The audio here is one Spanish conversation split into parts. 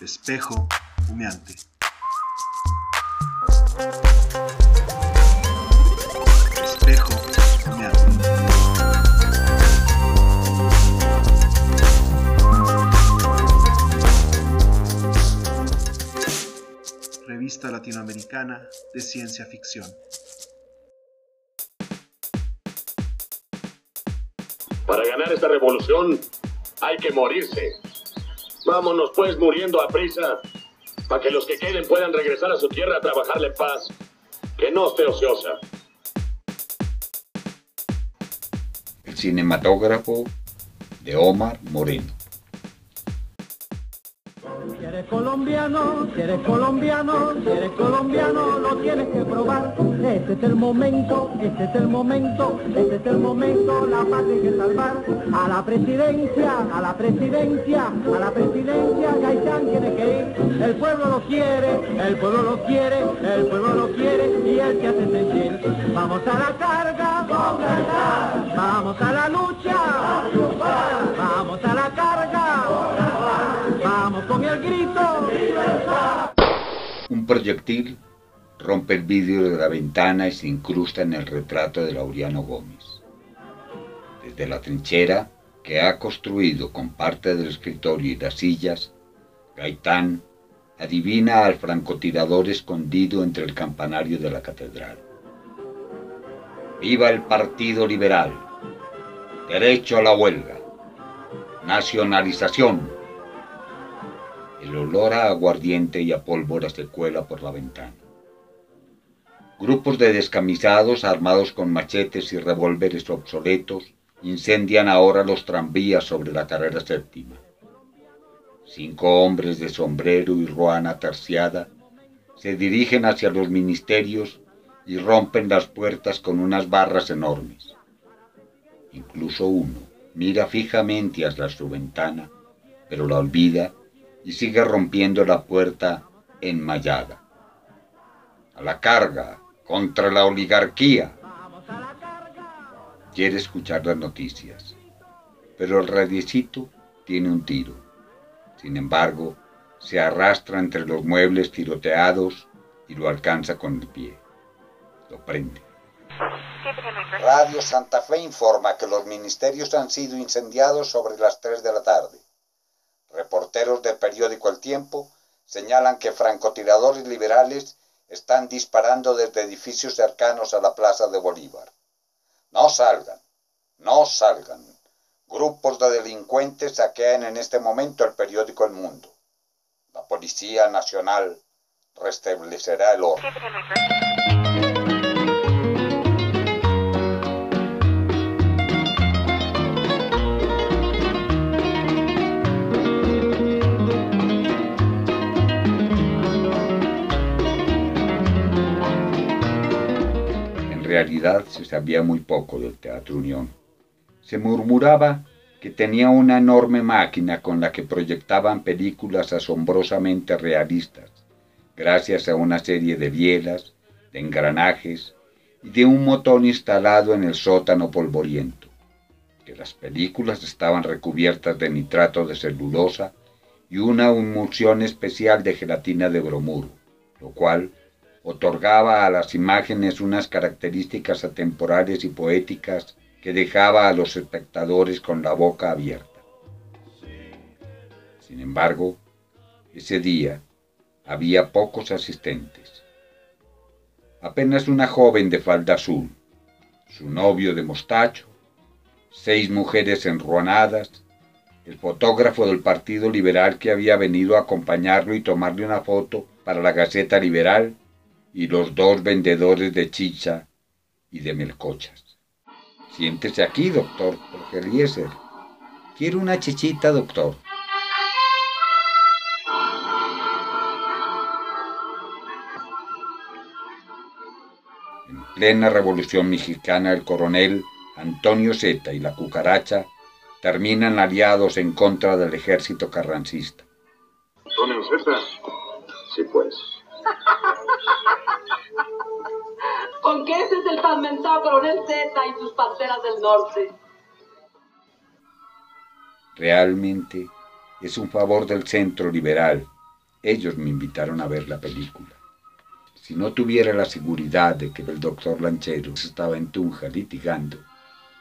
Espejo humeante. Espejo humeante. Revista Latinoamericana de Ciencia Ficción. Para ganar esta revolución hay que morirse. Vámonos pues muriendo a prisa, para que los que queden puedan regresar a su tierra a trabajarle en paz. Que no esté ociosa. El cinematógrafo de Omar Moreno. Colombiano, si eres colombiano, si eres colombiano, lo tienes que probar. Este es el momento, este es el momento, este es el momento, la paz hay que salvar. A la presidencia, a la presidencia, a la presidencia, Gaitán tiene que ir. El pueblo lo quiere, el pueblo lo quiere, el pueblo lo quiere y él se hace sentir. Vamos a la carga, vamos a la lucha, Un proyectil rompe el vidrio de la ventana y se incrusta en el retrato de Laureano Gómez. Desde la trinchera que ha construido con parte del escritorio y las sillas, Gaitán adivina al francotirador escondido entre el campanario de la catedral. ¡Viva el Partido Liberal! Derecho a la huelga. Nacionalización. El olor a aguardiente y a pólvora se cuela por la ventana. Grupos de descamisados armados con machetes y revólveres obsoletos incendian ahora los tranvías sobre la carrera séptima. Cinco hombres de sombrero y ruana terciada se dirigen hacia los ministerios y rompen las puertas con unas barras enormes. Incluso uno mira fijamente hacia su ventana, pero la olvida y sigue rompiendo la puerta enmayada. A la carga contra la oligarquía. Quiere escuchar las noticias, pero el radiecito tiene un tiro. Sin embargo, se arrastra entre los muebles tiroteados y lo alcanza con el pie. Lo prende. Radio Santa Fe informa que los ministerios han sido incendiados sobre las 3 de la tarde. Reporteros del periódico El Tiempo señalan que francotiradores liberales están disparando desde edificios cercanos a la Plaza de Bolívar. No salgan, no salgan. Grupos de delincuentes saquean en este momento el periódico El Mundo. La Policía Nacional restablecerá el orden. Se sabía muy poco del Teatro Unión. Se murmuraba que tenía una enorme máquina con la que proyectaban películas asombrosamente realistas, gracias a una serie de bielas, de engranajes y de un motor instalado en el sótano polvoriento, que las películas estaban recubiertas de nitrato de celulosa y una emulsión especial de gelatina de bromuro, lo cual otorgaba a las imágenes unas características atemporales y poéticas que dejaba a los espectadores con la boca abierta. Sin embargo, ese día había pocos asistentes. Apenas una joven de falda azul, su novio de mostacho, seis mujeres enruanadas, el fotógrafo del Partido Liberal que había venido a acompañarlo y tomarle una foto para la Gaceta Liberal, y los dos vendedores de chicha y de melcochas. Siéntese aquí, doctor Jorge Eliezer. Quiero una chichita, doctor. En plena revolución mexicana, el coronel Antonio Zeta y la cucaracha terminan aliados en contra del ejército carrancista. ¿Antonio Zeta? Sí, pues. ¿Con qué ese es el tan mentado coronel Z y sus parceras del norte? Realmente es un favor del centro liberal ellos me invitaron a ver la película. Si no tuviera la seguridad de que el doctor Lanchero estaba en Tunja litigando,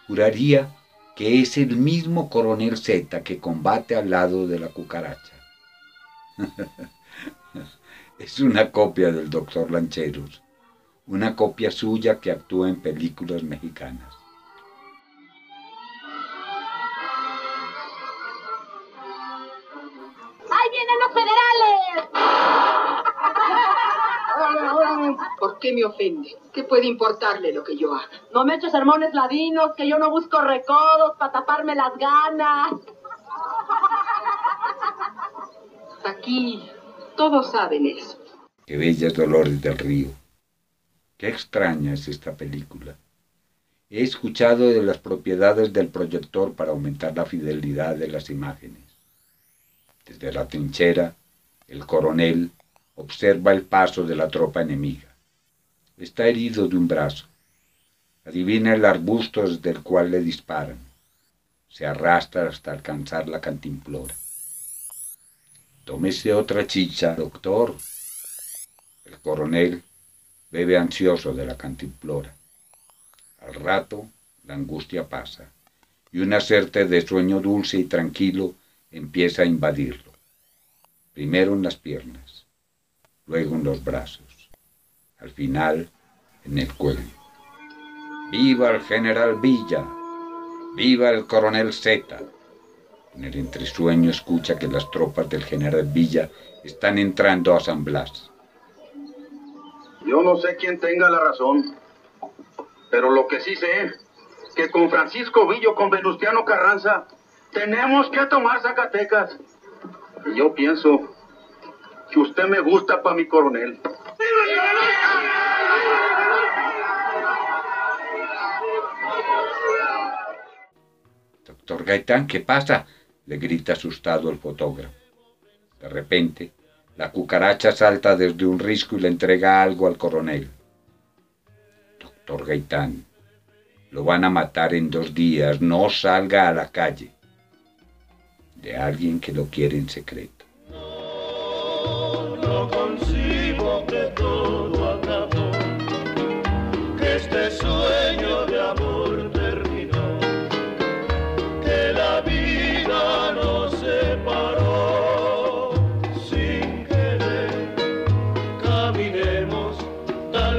juraría que es el mismo coronel Z que combate al lado de la cucaracha. es una copia del doctor Lancheros, una copia suya que actúa en películas mexicanas. ¡Ahí vienen los federales! ¿Por qué me ofende? ¿Qué puede importarle lo que yo haga? No me eches sermones ladinos, que yo no busco recodos para taparme las ganas. Aquí todos saben eso. Qué bellas Dolores del Río. Qué extraña es esta película. He escuchado de las propiedades del proyector para aumentar la fidelidad de las imágenes. Desde la trinchera, el coronel observa el paso de la tropa enemiga. Está herido de un brazo. Adivina el arbusto desde el cual le disparan. Se arrastra hasta alcanzar la cantimplora. Tómese otra chicha, doctor. El coronel bebe ansioso de la cantimplora. Al rato, la angustia pasa, y una suerte de sueño dulce y tranquilo empieza a invadirlo. Primero en las piernas, luego en los brazos, al final en el cuello. ¡Viva el general Villa! ¡Viva el coronel Z! En el entresueño escucha que las tropas del general Villa están entrando a San Blas. Yo no sé quién tenga la razón, pero lo que sí sé, que con Francisco Villo, con Venustiano Carranza, tenemos que tomar Zacatecas. Y yo pienso que usted me gusta para mi coronel. Doctor Gaitán, ¿qué pasa? le grita asustado el fotógrafo. De repente, la cucaracha salta desde un risco y le entrega algo al coronel. Doctor Gaitán, lo van a matar en dos días, no salga a la calle. De alguien que lo quiere en secreto. No concibo que todo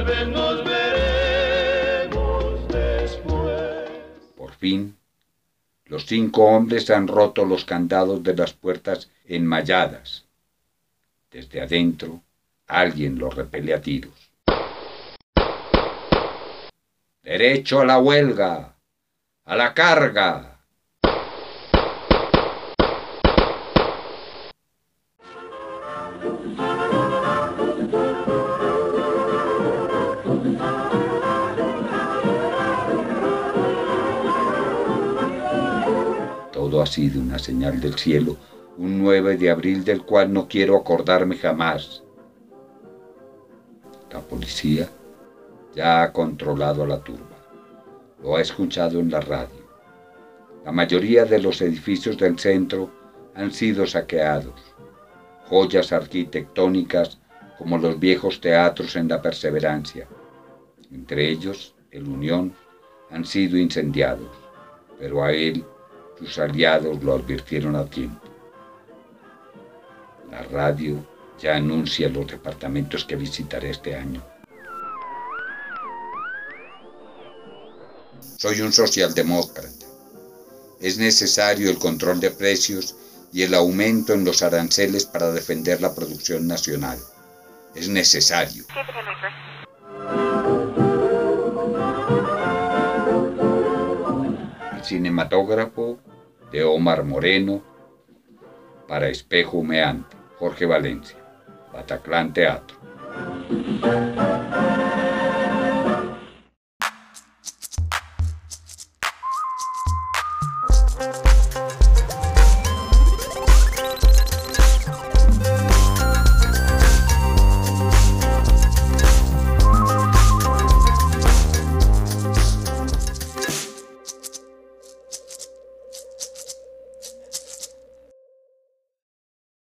vez nos veremos después. Por fin, los cinco hombres han roto los candados de las puertas enmalladas. Desde adentro, alguien los repele a tiros. Derecho a la huelga, a la carga. Todo ha sido una señal del cielo, un 9 de abril del cual no quiero acordarme jamás. La policía ya ha controlado a la turba. Lo ha escuchado en la radio. La mayoría de los edificios del centro han sido saqueados. Joyas arquitectónicas como los viejos teatros en la Perseverancia, entre ellos el Unión, han sido incendiados, pero a él sus aliados lo advirtieron a tiempo. La radio ya anuncia los departamentos que visitaré este año. Soy un socialdemócrata. Es necesario el control de precios y el aumento en los aranceles para defender la producción nacional. Es necesario. El cinematógrafo de Omar Moreno para Espejo Humeante, Jorge Valencia, Bataclán Teatro.